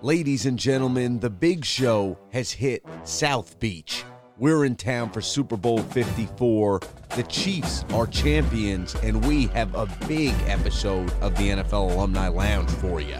Ladies and gentlemen, the big show has hit South Beach. We're in town for Super Bowl 54. The Chiefs are champions, and we have a big episode of the NFL Alumni Lounge for you.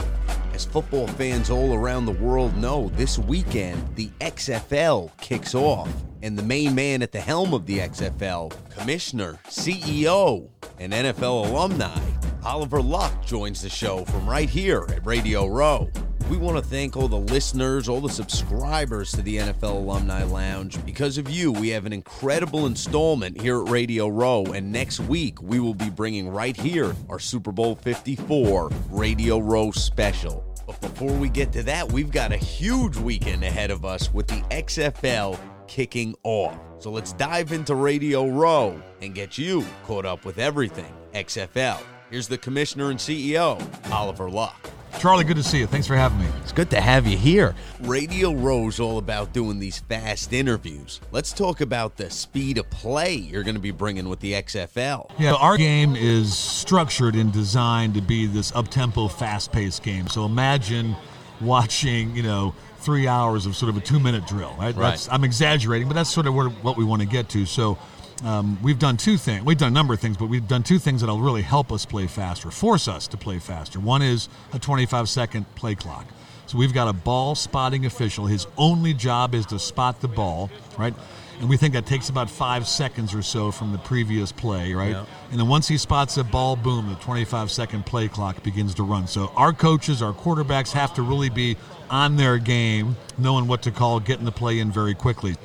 As football fans all around the world know, this weekend the XFL kicks off, and the main man at the helm of the XFL, Commissioner, CEO, and NFL alumni, Oliver Luck, joins the show from right here at Radio Row. We want to thank all the listeners, all the subscribers to the NFL Alumni Lounge. Because of you, we have an incredible installment here at Radio Row, and next week we will be bringing right here our Super Bowl 54 Radio Row special. But before we get to that, we've got a huge weekend ahead of us with the XFL kicking off. So let's dive into Radio Row and get you caught up with everything XFL. Here's the commissioner and CEO, Oliver Luck. Charlie, good to see you. Thanks for having me. It's good to have you here. Radio Row's all about doing these fast interviews. Let's talk about the speed of play you're going to be bringing with the XFL. Yeah, our game is structured and designed to be this up-tempo, fast-paced game. So imagine watching, you know, three hours of sort of a two-minute drill, right? Right. That's, I'm exaggerating, but that's sort of where, what we want to get to. So um, we've done two things. We've done a number of things, but we've done two things that'll really help us play faster, force us to play faster. One is a 25 second play clock. So we've got a ball spotting official. His only job is to spot the ball, right? And we think that takes about five seconds or so from the previous play, right? Yeah. And then once he spots a ball, boom, the 25 second play clock begins to run. So our coaches, our quarterbacks have to really be on their game, knowing what to call, getting the play in very quickly.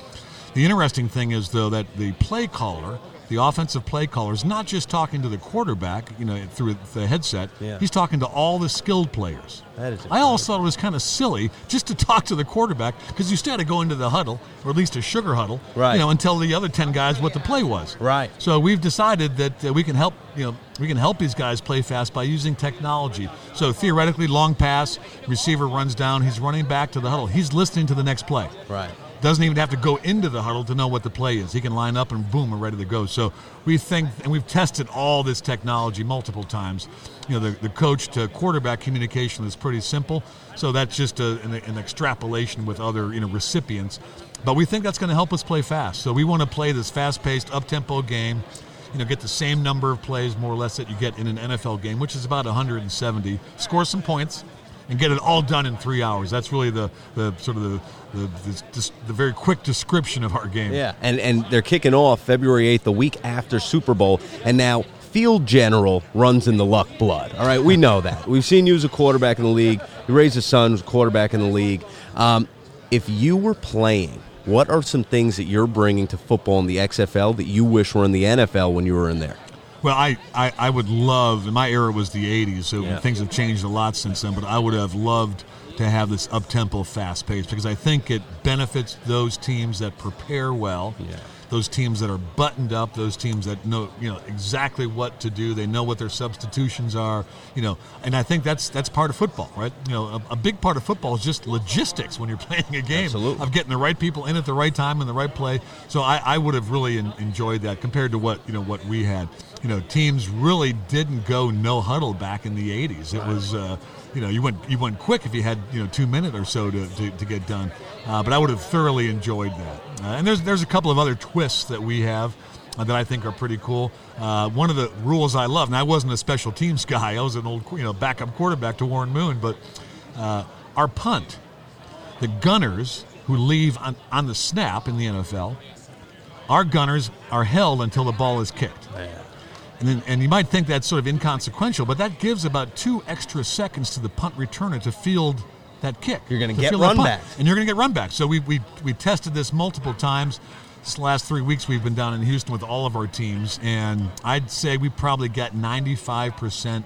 The interesting thing is, though, that the play caller, the offensive play caller, is not just talking to the quarterback, you know, through the headset. Yeah. He's talking to all the skilled players. That is I always thought it was kind of silly just to talk to the quarterback because you still had to go into the huddle, or at least a sugar huddle, Right. you know, and tell the other ten guys what the play was. Right. So we've decided that uh, we can help, you know, we can help these guys play fast by using technology. So theoretically, long pass, receiver runs down, he's running back to the huddle, he's listening to the next play Right. Doesn't even have to go into the huddle to know what the play is. He can line up and boom, we're ready to go. So we think, and we've tested all this technology multiple times. You know, the, the coach to quarterback communication is pretty simple. So that's just a, an, an extrapolation with other you know recipients. But we think that's going to help us play fast. So we want to play this fast-paced, up-tempo game. You know, get the same number of plays more or less that you get in an NFL game, which is about 170. Score some points and get it all done in three hours. That's really the, the sort of the the, the, the very quick description of our game. Yeah, and and they're kicking off February 8th, the week after Super Bowl, and now Field General runs in the Luck blood. All right, we know that. We've seen you as a quarterback in the league. You raised a son who's a quarterback in the league. Um, if you were playing, what are some things that you're bringing to football in the XFL that you wish were in the NFL when you were in there? Well, I, I, I would love, and my era was the 80s, so Yeah. things have changed a lot since then, but I would have loved to have this up tempo, fast pace because I think it benefits those teams that prepare well. Yeah. Those teams that are buttoned up, those teams that know you know exactly what to do, they know what their substitutions are, you know, and I think that's that's part of football, right? You know, a, a big part of football is just logistics when you're playing a game Absolutely. of getting the right people in at the right time and the right play. So I, I would have really en- enjoyed that compared to what you know what we had. You know, teams really didn't go no huddle back in the '80s. It was. Uh, you know, you went you went quick if you had you know two minutes or so to, to, to get done, uh, but I would have thoroughly enjoyed that. Uh, and there's there's a couple of other twists that we have uh, that I think are pretty cool. Uh, one of the rules I love, and I wasn't a special teams guy. I was an old you know backup quarterback to Warren Moon, but uh, our punt the gunners who leave on, on the snap in the NFL, our gunners are held until the ball is kicked. And, then, and you might think that's sort of inconsequential, but that gives about two extra seconds to the punt returner to field that kick. You're gonna get run backs. And you're going to get run back. So we, we, we tested this multiple times. This last three weeks, we've been down in Houston with all of our teams, and I'd say we probably got 95%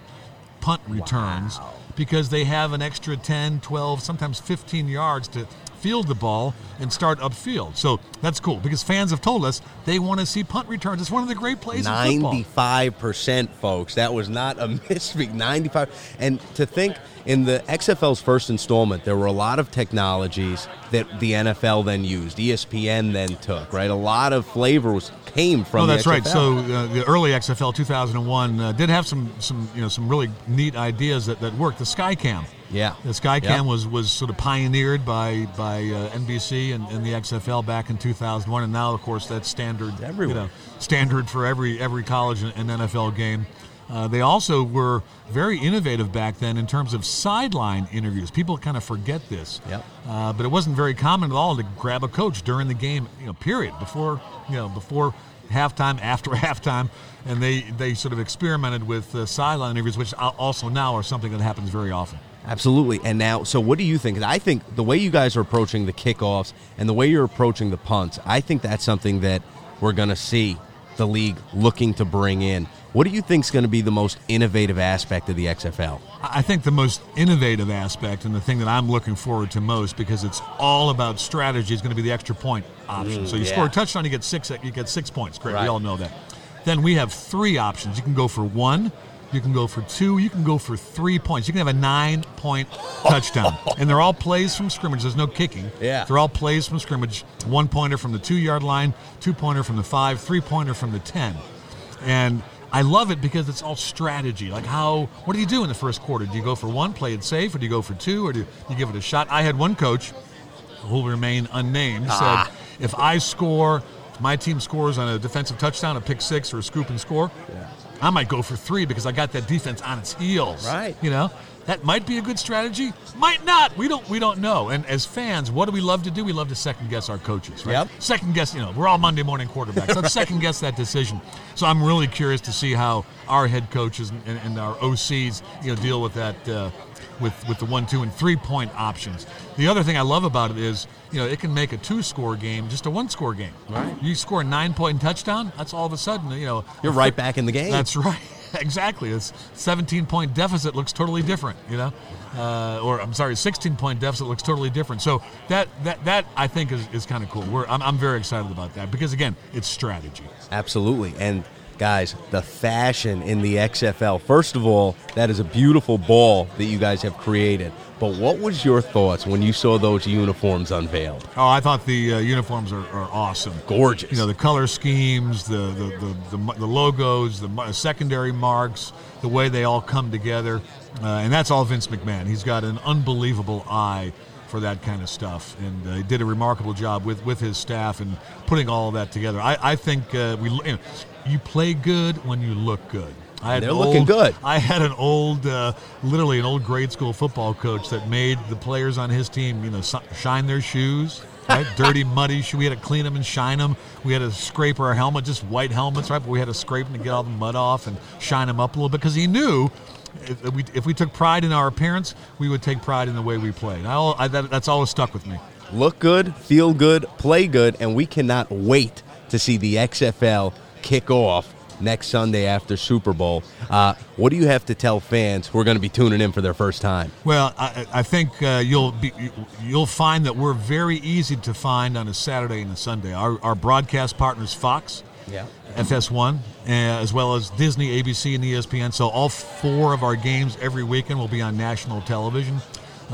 punt returns because they have an extra 10, 12, sometimes 15 yards to field the ball and start upfield. So that's cool because fans have told us they want to see punt returns. It's one of the great plays. Ninety-five percent, folks. That was not a misspeak. Ninety-five, and to think in the XFL's first installment, there were a lot of technologies that the NFL then used, ESPN then took. Right, a lot of flavor was came from. Oh, that's right. So uh, the early XFL 2001 uh, did have some some you know some really neat ideas that, that worked. The Skycam, Yeah. The Skycam Yep. was was sort of pioneered by by uh, NBC and, and the XFL back in 2001, and now of course that's standard. Everywhere. You know, standard for every every college and, and NFL game. Uh, they also were very innovative back then in terms of sideline interviews. People kind of forget this, Yep. uh, but it wasn't very common at all to grab a coach during the game, you know, period, before you know before halftime, after halftime, and they they sort of experimented with uh, sideline interviews, which also now are something that happens very often. Absolutely. And now, so what do you think? I think the way you guys are approaching the kickoffs and the way you're approaching the punts, I think that's something that we're going to see the league looking to bring in. What do you think is going to be the most innovative aspect of the XFL? I think the most innovative aspect and the thing that I'm looking forward to most because it's all about strategy is going to be the extra point option. Mm, so you yeah. score a touchdown, you get six. You get six points. Great, Right. we all know that. Then we have three options. You can go for one. You can go for two. You can go for three points. You can have a nine-point touchdown, and they're all plays from scrimmage. There's no kicking. Yeah. they're all plays from scrimmage. One pointer from the two-yard line, two pointer from the five, three pointer from the ten, and I love it because it's all strategy. Like how, what do you do in the first quarter? Do you go for one, play it safe, or do you go for two, or do you give it a shot? I had one coach who will remain unnamed Ah. said, if I score, if my team scores on a defensive touchdown, a pick six, or a scoop and score, I might go for three because I got that defense on its heels. Right. You know, that might be a good strategy, might not. We don't we don't know. And as fans, what do we love to do? We love to second guess our coaches, right? Yep. Second guess, you know, we're all Monday morning quarterbacks. Let's second guess that decision. So I'm really curious to see how our head coaches and, and, and our OCs, you know, deal with that. Uh, with, with the one, two, and three point options. The other thing I love about it is, you know, it can make a two score game just a one score game. Right. You score a nine point touchdown, that's all of a sudden, you know, You're right back in the game. that's right. Exactly. This 17 point deficit looks totally different, you know, uh, or I'm sorry, 16 point deficit looks totally different. So that that that I think is, is kind of cool. We're, I'm, I'm very excited about that because again, it's strategy. Absolutely. And guys, the fashion in the XFL. First of all, that is a beautiful ball that you guys have created. But what was your thoughts when you saw those uniforms unveiled? Oh, I thought the uh, uniforms are, are awesome. Gorgeous. You know, the color schemes, the the, the, the, the logos, the secondary marks, the way they all come together. Uh, and that's all Vince McMahon. He's got an unbelievable eye for that kind of stuff. And uh, he did a remarkable job with, with his staff and putting all of that together. I, I think uh, we you, know, you play good when you look good. I had They're an looking old- good. I had an old, uh, literally an old grade school football coach that made the players on his team, you know, shine their shoes, right? Dirty, muddy. We had to clean them and shine them. We had to scrape our helmet, just white helmets, right? But we had to scrape them to get all the mud off and shine them up a little bit because he knew. If we, if we took pride in our appearance, we would take pride in the way we played. I, I, that, that's always stuck with me. Look good, feel good, play good, and we cannot wait to see the XFL kick off next Sunday after Super Bowl. Uh, what do you have to tell fans who are going to be tuning in for their first time? Well, I, I think uh, you'll be you'll find that we're very easy to find on a Saturday and a Sunday. Our, our broadcast partners, Fox, Yeah. FS1, uh, as well as Disney, ABC, and ESPN. So all four of our games every weekend will be on national television.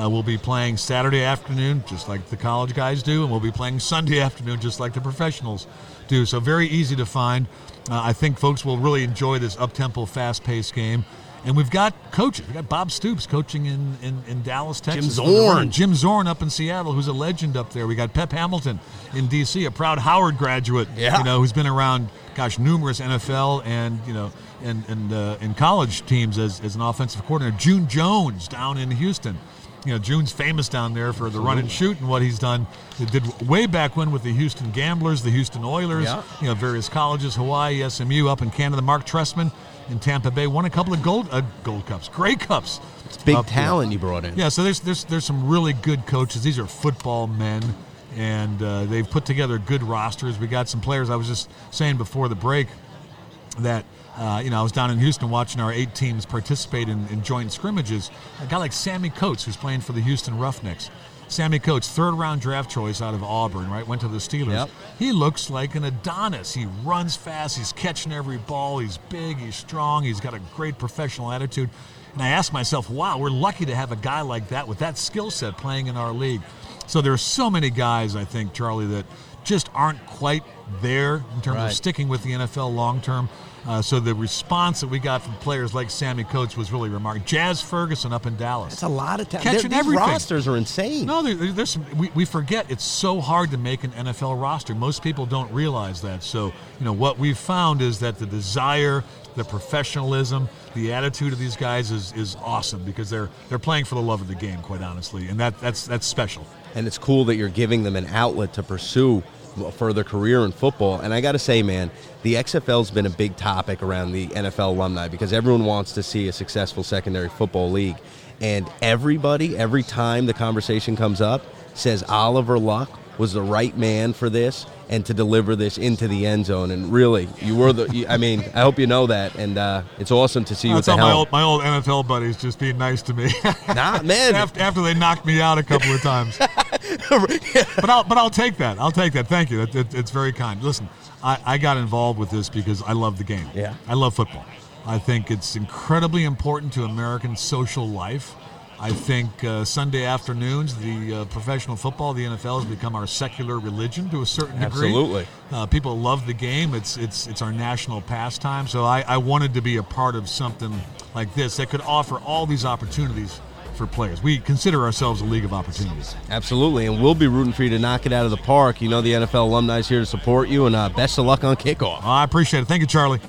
Uh, we'll be playing Saturday afternoon, just like the college guys do, and we'll be playing Sunday afternoon, just like the professionals do. So very easy to find. Uh, I think folks will really enjoy this up-tempo, fast-paced game. And we've got coaches. We've got Bob Stoops coaching in, in, in Dallas, Texas. the Zorn. Jim Zorn up in Seattle, who's a legend up there. We got Pep Hamilton in D.C., a proud Howard graduate. Yeah. You know, who's been around, gosh, numerous NFL and you know, and and uh, in college teams as, as an offensive coordinator. June Jones down in Houston. You know, June's famous down there for the run and shoot and what he's done. He did way back when with the Houston Gamblers, the Houston Oilers. Yeah. You know, various colleges, Hawaii, SMU, up in Canada. Marc Trestman in Tampa Bay won a couple of gold uh, gold cups, Grey cups. It's big there. talent you brought in. Yeah, so there's there's there's some really good coaches. These are football men, and uh, they've put together good rosters. We got some players. I was just saying before the break that uh, you know I was down in Houston watching our eight teams participate in, in joint scrimmages. A guy like Sammy Coates, who's playing for the Houston Roughnecks. Sammy Coates, third round draft choice out of Auburn, right? Went to the Steelers. Yep. He looks like an Adonis. He runs fast. He's catching every ball. He's big. He's strong. He's got a great professional attitude. And I asked myself, wow, we're lucky to have a guy like that with that skill set playing in our league. So there are so many guys, I think, Charlie, that just aren't quite there in terms Right. of sticking with the NFL long term. Uh, so the response that we got from players like Sammy Coates was really remarkable. Jazz Ferguson up in Dallas. It's a lot of time. Catching These everything. rosters are insane. No, there, there's some, we, we forget it's so hard to make an NFL roster. Most people don't realize that. So, you know, what we've found is that the desire, the professionalism, the attitude of these guys is, is awesome because they're they're playing for the love of the game, quite honestly, and that that's that's special. and it's cool that you're giving them an outlet to pursue a further career in football. And I got to say, man, the XFL's been a big topic around the NFL alumni because everyone wants to see a successful secondary football league. And everybody, every time the conversation comes up, says Oliver Luck was the right man for this and to deliver this into the end zone. And really, you were the. you- I mean, I hope you know that, and uh, it's awesome to see you the my old my old NFL buddies just being nice to me. Nah, man. after, after they knocked me out a couple of times. but I'll but I'll take that. I'll take that. Thank you. It, it- it's very kind. Listen, I, I got involved with this because I love the game. Yeah. I love football. I think it's incredibly important to American social life. I think uh, Sunday afternoons, the uh, professional football, the NFL, has become our secular religion to a certain degree. Absolutely. Uh, people love the game. It's it's it's our national pastime. So I, I wanted to be a part of something like this that could offer all these opportunities for players. We consider ourselves a league of opportunities. Absolutely, and we'll be rooting for you to knock it out of the park. You know the NFL alumni is here to support you, and uh, best of luck on kickoff. I appreciate it. Thank you, Charlie.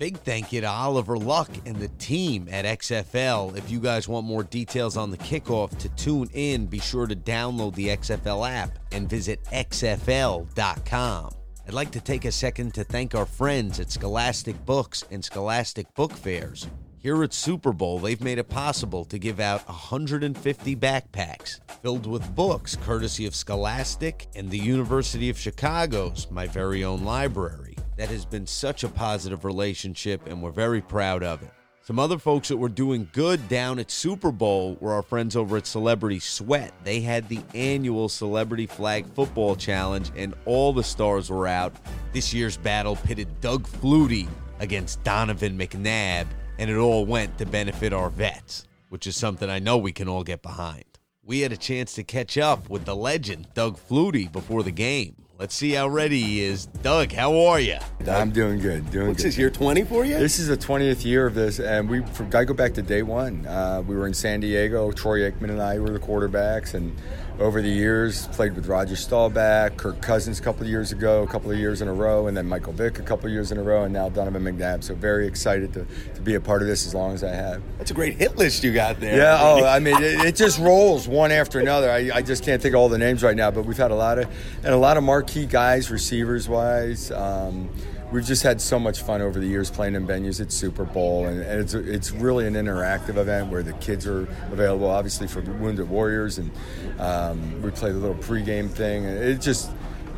Big thank you to Oliver Luck and the team at XFL. If you guys want more details on the kickoff to tune in, be sure to download the XFL app and visit xfl.com. I'd like to take a second to thank our friends at Scholastic Books and Scholastic Book Fairs. Here at Super Bowl, they've made it possible to give out 150 backpacks filled with books courtesy of Scholastic and the University of Chicago's My Very Own Library. That has been such a positive relationship, and we're very proud of it. Some other folks that were doing good down at Super Bowl were our friends over at Celebrity Sweat. They had the annual Celebrity Flag Football Challenge, and all the stars were out. This year's battle pitted Doug Flutie against Donovan McNabb, and it all went to benefit our vets, which is something I know we can all get behind. We had a chance to catch up with the legend, Doug Flutie, before the game. Let's see how ready he is. Doug, how are you? I'm doing good. Doing What's good. this, year 20 for you? This is the 20th year of this, and we from, I go back to day one. Uh, we were in San Diego. Troy Aikman and I were the quarterbacks, and over the years played with Roger Staubach, Kirk Cousins a couple of years ago, a couple of years in a row, and then Michael Vick a couple of years in a row, and now Donovan McNabb. So very excited to, to be a part of this as long as I have. That's a great hit list you got there. Yeah. Oh, I mean, it, it just rolls one after another. I, I just can't think of all the names right now, but we've had a lot of and a lot of marquee guys, receivers wise. Um, we've just had so much fun over the years playing in venues at Super Bowl, and, and it's it's really an interactive event where the kids are available, obviously for Wounded Warriors, and um, we play the little pregame thing. And it just.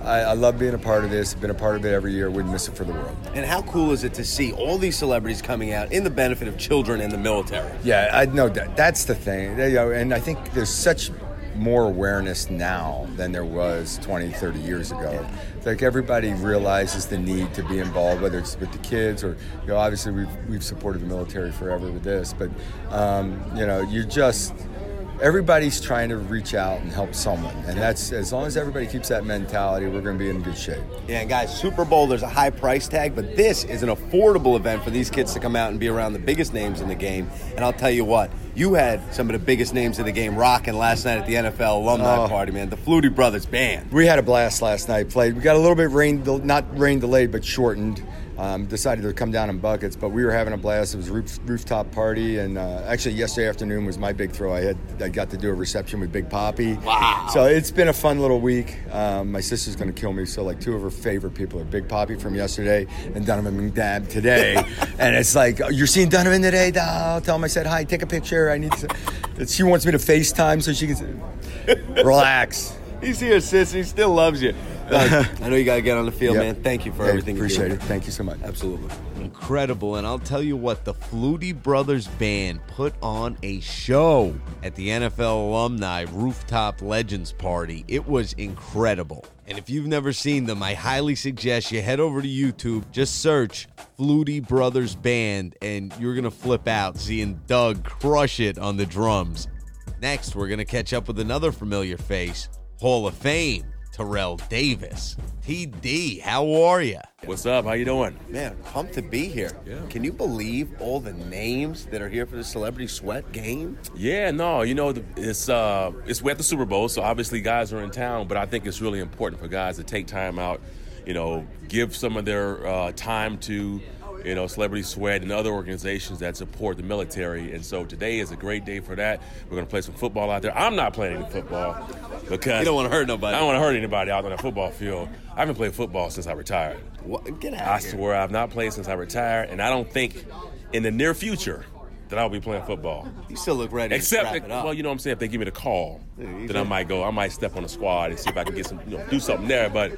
I, I love being a part of this. Been a part of it every year. Wouldn't miss it for the world. And how cool is it to see all these celebrities coming out in the benefit of children in the military? Yeah, I know that. That's the thing. You know, and I think there's such more awareness now than there was 20, 30 years ago. Like everybody realizes the need to be involved, whether it's with the kids or, you know, obviously we've, we've supported the military forever with this, but, um, you know, you just, everybody's trying to reach out and help someone. And that's, as long as everybody keeps that mentality, we're going to be in good shape. Yeah, and guys, Super Bowl, there's a high price tag, but this is an affordable event for these kids to come out and be around the biggest names in the game. And I'll tell you what, you had some of the biggest names in the game rocking last night at the NFL alumni Oh. party, man. The Flutie Brothers Band. We had a blast last night. Played. We got a little bit rain, not rain delayed, but shortened. Um, decided to come down in buckets, but we were having a blast. It was a roof, rooftop party, and uh, actually yesterday afternoon was my big throw. I had I got to do a reception with Big Papi. Wow. So it's been a fun little week. Um, my sister's going to kill me. So like two of her favorite people are Big Papi from yesterday and Donovan McNabb today. and it's like "Oh, you're seeing Donovan today. I'll tell him I said hi. Take a picture. I need. To, she wants me to FaceTime so she can relax. He's here, sis. He still loves you. Doug, I know you got to get on the field, Yep. man. Thank you for Hey, everything you Appreciate do. it. Thank you so much. Absolutely. Incredible. And I'll tell you what, the Flutie Brothers Band put on a show at the NFL Alumni Rooftop Legends Party. It was incredible. And if you've never seen them, I highly suggest you head over to YouTube, just search Flutie Brothers Band, and you're going to flip out seeing Doug crush it on the drums. Next, we're going to catch up with another familiar face, Hall of Fame, Terrell Davis. TD, how are you? What's up? How you doing? Man, pumped to be here. Yeah. Can you believe all the names that are here for the Celebrity Sweat game? Yeah, no, you know, it's uh, it's we're at the Super Bowl, so obviously guys are in town, but I think it's really important for guys to take time out, you know, give some of their uh, time to, you know, Celebrity Sweat and other organizations that support the military. And so today is a great day for that. We're going to play some football out there. I'm not playing any football because You don't want to hurt nobody. I don't want to hurt anybody out on the football field. I haven't played football since I retired. What? Get out I of here. I swear I've not played since I retired, and I don't think in the near future that I'll be playing football. You still look ready Except, to strap it up. well, you know what I'm saying. If they give me the call, Yeah, then I might go. I might step on the squad and see if I can get some, you know, do something there. But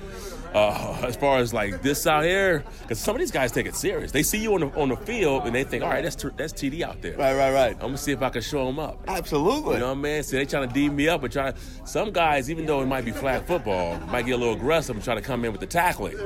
uh, as far as like this out here, because some of these guys take it serious. They see you on the on the field and they think, all right, that's that's TD out there. right, right, right. I'm gonna see if I can show them up. Absolutely. You know what I mean? So they trying to D me up, but trying. Some guys, even though it might be flag football, might get a little aggressive and try to come in with the tackling,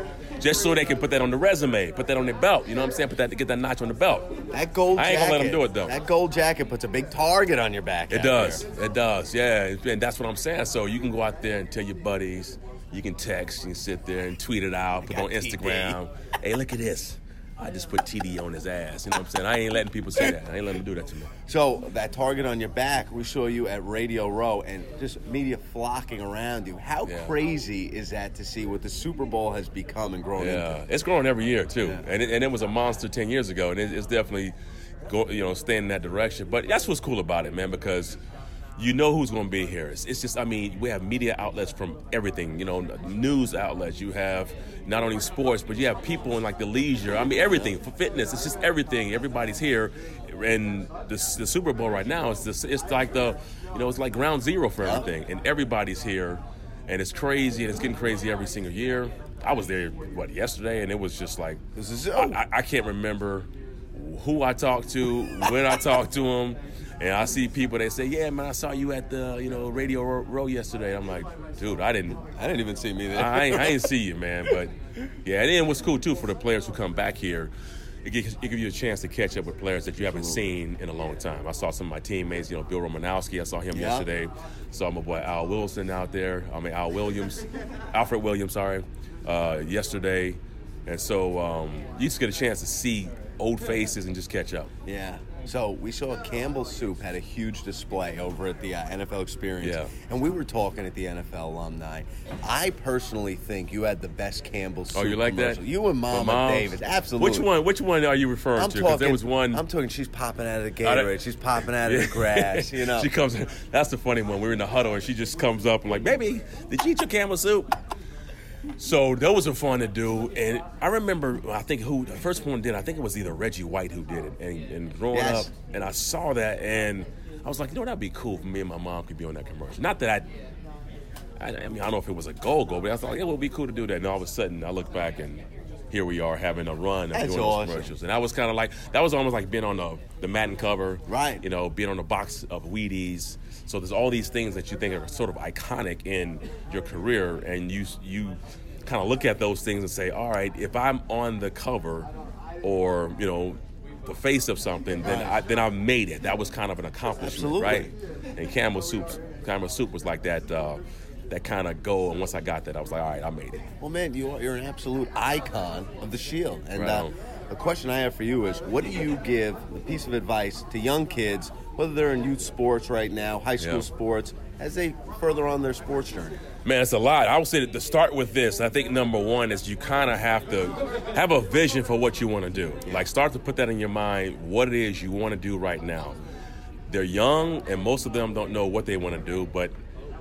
just so they can put that on the resume, put that on their belt. You know what I'm saying? Put that to get that notch on the belt. that gold I ain't jacket. gonna let 'em do it, though. That gold jacket puts a big target on your back. It does. here. It does. Yeah, and that's what I'm saying. So you can go out there and tell your buddies. You can text. You can sit there and tweet it out. Put it on Instagram. hey, look at this. I just put TD on his ass. You know what I'm saying? I ain't letting people see that. I ain't letting them do that to me. So that target on your back, we saw you at Radio Row, and just media flocking around you. How Yeah. crazy is that to see what the Super Bowl has become and grown Yeah, into? it's growing every year too, Yeah. and it, and it was a monster ten years ago, and it, it's definitely go, you know staying in that direction. But that's what's cool about it, man, because you know who's going to be here. It's, it's just, I mean, we have media outlets from everything, you know, news outlets. You have not only sports, but you have people in like the leisure. I mean, everything for fitness. It's just everything. Everybody's here, and the, the Super Bowl right now is this. It's like the, you know, it's like ground zero for everything, and everybody's here, and it's crazy, and it's getting crazy every single year. I was there what yesterday, and it was just like This is- I, I, I can't remember who I talked to, when I talked to them, and I see people that say, "Yeah, man, I saw you at the you know Radio Row, Row yesterday." I'm like, dude, I didn't, I didn't even see me there. I, ain't, I ain't see you, man. But yeah, and then what's cool too for the players who come back here. It gives, it gives you a chance to catch up with players that you haven't seen in a long time. I saw some of my teammates, you know, Bill Romanowski. I saw him Yeah. yesterday. Saw my boy Al Wilson out there. I mean, Al Williams, Alfred Williams, sorry, uh, yesterday. And so um, you just get a chance to see old faces and just catch up. Yeah. So we saw Campbell Soup had a huge display over at the uh, NFL Experience, Yeah. and we were talking at the NFL alumni. I personally think you had the best Campbell Soup. Oh, you like that? You and Mama? Davis, absolutely. Which one? Which one are you referring I'm to? Because there was one. I'm talking. She's popping out of the Oh, Gatorade. She's popping out of the grass. You know. she comes. That's the funny one. We were in the huddle, and she just comes up and like, "Baby, did you eat your camel soup?" So those are fun to do, and I remember. I think who the first one did. I think it was either Reggie White who did it, and, and growing Yes. up, and I saw that, and I was like, you know, that'd be cool for me and my mom could be on that commercial. Not that I, I, I mean, I don't know if it was a goal goal, but I thought, yeah, it would be cool to do that. And all of a sudden, I look back and. Here we are having a run of doing awesome. those commercials, and that was kind of like that was almost like being on the the Madden cover, Right. You know, being on a box of Wheaties. So there's all these things that you think are sort of iconic in your career, and you you kind of look at those things and say, all right, if I'm on the cover, or you know, the face of something, then I, then I've made it. That was kind of an accomplishment, Absolutely. right? And Campbell Soup, Campbell Soup was like that. Uh, that kind of goal, and once I got that, I was like, all right, I made it. Well, man, you are, you're an absolute icon of the Shield. And Right uh, the question I have for you is, what do you give a piece of advice to young kids, whether they're in youth sports right now, high school Yeah. sports, as they further on their sports journey? Man, it's a lot. I would say that to start with this, I think number one is you kind of have to have a vision for what you want to do. Like, start to put that in your mind, what it is you want to do right now. They're young, and most of them don't know what they want to do, but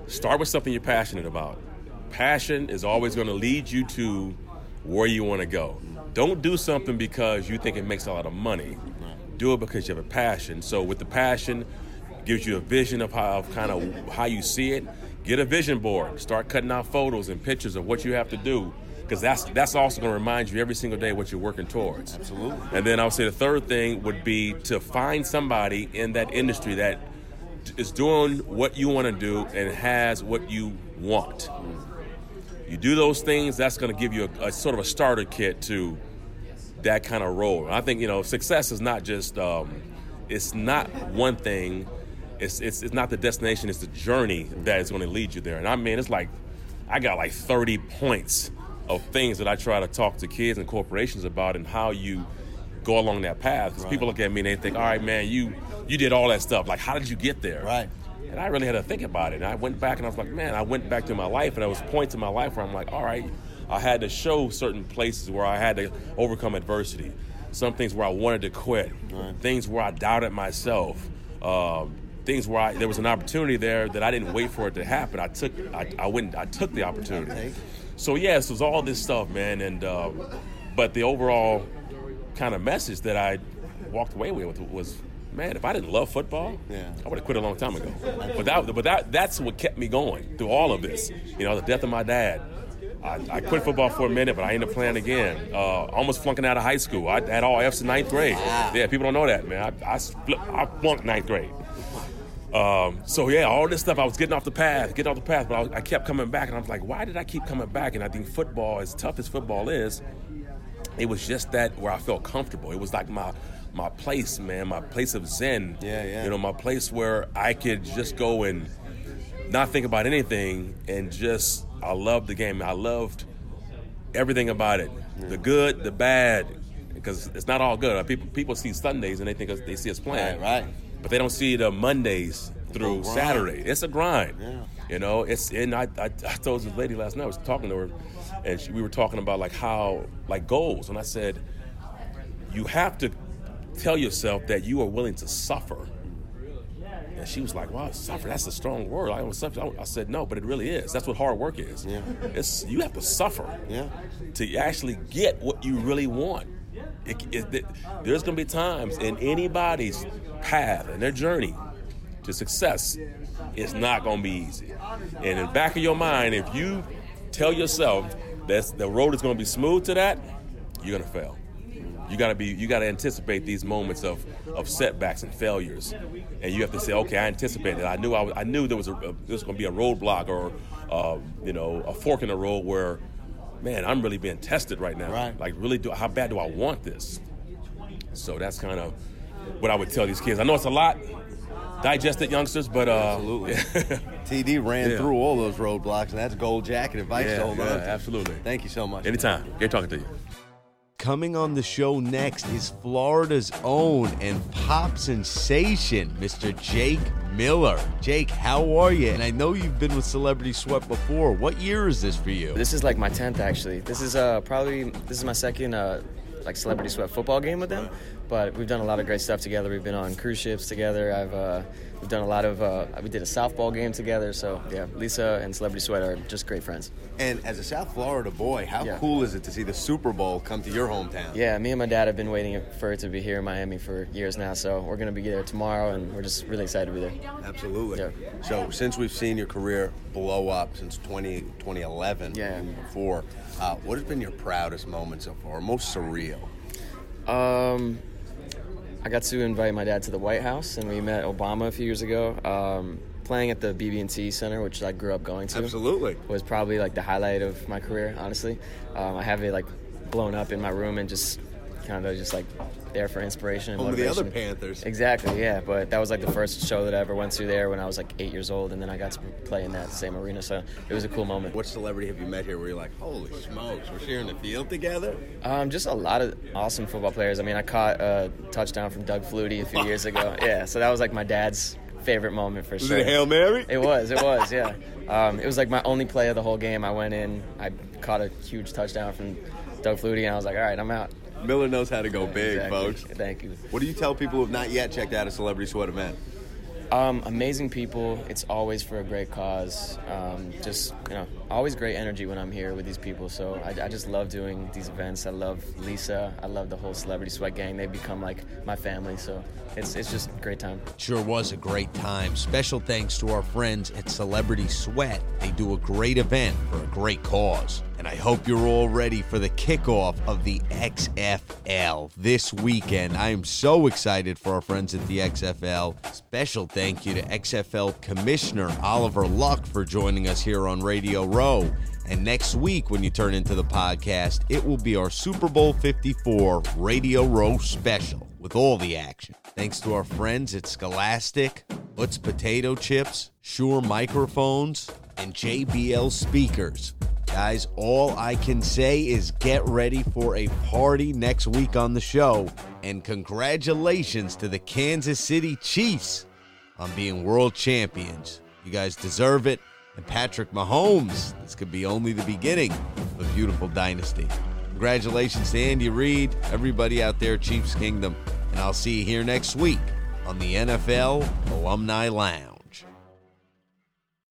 start with something you're passionate about. Passion is always going to lead you to where you want to go. Don't do something because you think it makes a lot of money. Do it because you have a passion. So, with the passion, gives you a vision of how of kind of how you see it. Get a vision board. Start cutting out photos and pictures of what you have to do, because that's that's also going to remind you every single day what you're working towards. Absolutely. And then I would say the third thing would be to find somebody in that industry that is doing what you want to do and has what you want. You do those things, that's going to give you a, a sort of a starter kit to that kind of role. And I think you know success is not just um, it's not one thing. It's, it's it's not the destination. It's the journey that is going to lead you there. And I mean, it's like I got like 30 points of things that I try to talk to kids and corporations about and how you go along that path. Because people look at me and they think, all right, man, you you did all that stuff. Like, how did you get there? Right. And I really had to think about it. And I went back and I was like, man, I went back to my life and I was points in my life where I'm like, all right, I had to show certain places where I had to overcome adversity. Some things where I wanted to quit. Right. Things where I doubted myself. Um, things where I, there was an opportunity there that I didn't wait for it to happen. I took, I, I went, I took the opportunity. So yes, it was all this stuff, man. And uh, but the overall kind of message that I walked away with was, man, if I didn't love football, Yeah. I would have quit a long time ago. But that, but that, that's what kept me going through all of this. You know, the death of my dad. I, I quit football for a minute, but I ended up playing again. Uh, almost flunking out of high school. I had all F's in ninth grade. Yeah, people don't know that, man. I, I, split, I flunked ninth grade. Um, so yeah, all this stuff, I was getting off the path, getting off the path, but I, was- I kept coming back, and I was like, why did I keep coming back? And I think football, as tough as football is, it was just that where I felt comfortable. It was like my my place, man, my place of zen. Yeah, yeah. You know, my place where I could just go and not think about anything and just I loved the game. I loved everything about it, the good, the bad, because it's not all good. People people see Sundays and they think they see us playing, Right, right. But they don't see the Mondays through grind. Saturday. It's a grind. Yeah. You know, it's and I, I I told this lady last night. I was talking to her, and she, we were talking about like how like goals, and I said, you have to tell yourself that you are willing to suffer. And she was like, "Wow, suffer. That's a strong word. I don't suffer." I said, "No, but it really is. That's what hard work is. Yeah. It's you have to suffer Yeah. to actually get what you really want. It, it, it- there's going to be times in anybody's path and their journey to success, it's not going to be easy. And in the back of your mind, if you tell yourself that the road is going to be smooth to that, you're going to fail. You got to be. You got to anticipate these moments of, of setbacks and failures, and you have to say, okay, I anticipated. I knew I, was- I knew there was a there was going to be a roadblock or uh, you know a fork in the road where, man, I'm really being tested right now. Right. Like, really, do how bad do I want this? So that's kind of what I would tell these kids. I know it's a lot. Digest it, youngsters, but uh, Absolutely. TD ran Yeah. through all those roadblocks, and that's gold jacket advice Yeah, to hold yeah, on absolutely. Thank you so much. anytime. Great talking to you. Coming on the show next is Florida's own and pop sensation, Mr. Jake Miller. Jake, how are you? And I know you've been with Celebrity Sweat before. What year is this for you? This is like my tenth actually. This is uh, probably this is my second uh, like celebrity sweat football game with them. But we've done a lot of great stuff together. We've been on cruise ships together. I've uh, we've done a lot of uh, we did a softball game together. So yeah, Lisa and Celebrity Sweat are just great friends. And as a South Florida boy, how Yeah. cool is it to see the Super Bowl come to your hometown? Yeah, me and my dad have been waiting for it to be here in Miami for years now. So we're gonna be there tomorrow, and we're just really excited to be there. Absolutely. Yeah. So since we've seen your career blow up since 20, 2011, Yeah. before, uh, what has been your proudest moment so far, most surreal? Um, I got to invite my dad to the White House, and we met Obama a few years ago. Um, playing at the BB&T Center, which I grew up going to. Absolutely. was probably like the highlight of my career. Honestly, um, I have it like blown up in my room and just kind of just like there for inspiration and Home of the other Panthers. Exactly, yeah. But that was like the first show that I ever went to there when I was like eight years old, and then I got to play in that same arena. So it was a cool moment. What celebrity have you met here where you're like, holy smokes, we're sharing the field together? Um, just a lot of awesome football players. I mean, I caught a touchdown from Doug Flutie a few years ago. Yeah, so that was like my dad's favorite moment for Was sure. Hail Mary? It was, it was, yeah. Um, it was like my only play of the whole game. I went in, I caught a huge touchdown from Doug Flutie, and I was like, all right, I'm out. Miller knows how to go big, Exactly. folks. Thank you. What do you tell people who have not yet checked out a Celebrity Sweat event? Um, amazing people. It's always for a great cause. Um, just you know, always great energy when I'm here with these people. So I, I just love doing these events. I love Lisa. I love the whole Celebrity Sweat gang. They become like my family. So it's it's just a great time. Sure was a great time. Special thanks to our friends at Celebrity Sweat. They do a great event for a great cause. And I hope you're all ready for the kickoff of the XFL this weekend. I am so excited for our friends at the XFL. Special thank you to XFL Commissioner Oliver Luck for joining us here on Radio Row. And next week, when you turn into the podcast, it will be our Super Bowl 54 Radio Row special with all the action. Thanks to our friends at Scholastic, Utz Potato Chips, Shure Microphones, and JBL speakers. Guys, all I can say is get ready for a party next week on the show. And congratulations to the Kansas City Chiefs on being world champions. You guys deserve it. And Patrick Mahomes, this could be only the beginning of a beautiful dynasty. Congratulations to Andy Reid, everybody out there, Chiefs Kingdom. And I'll see you here next week on the NFL Alumni Lounge.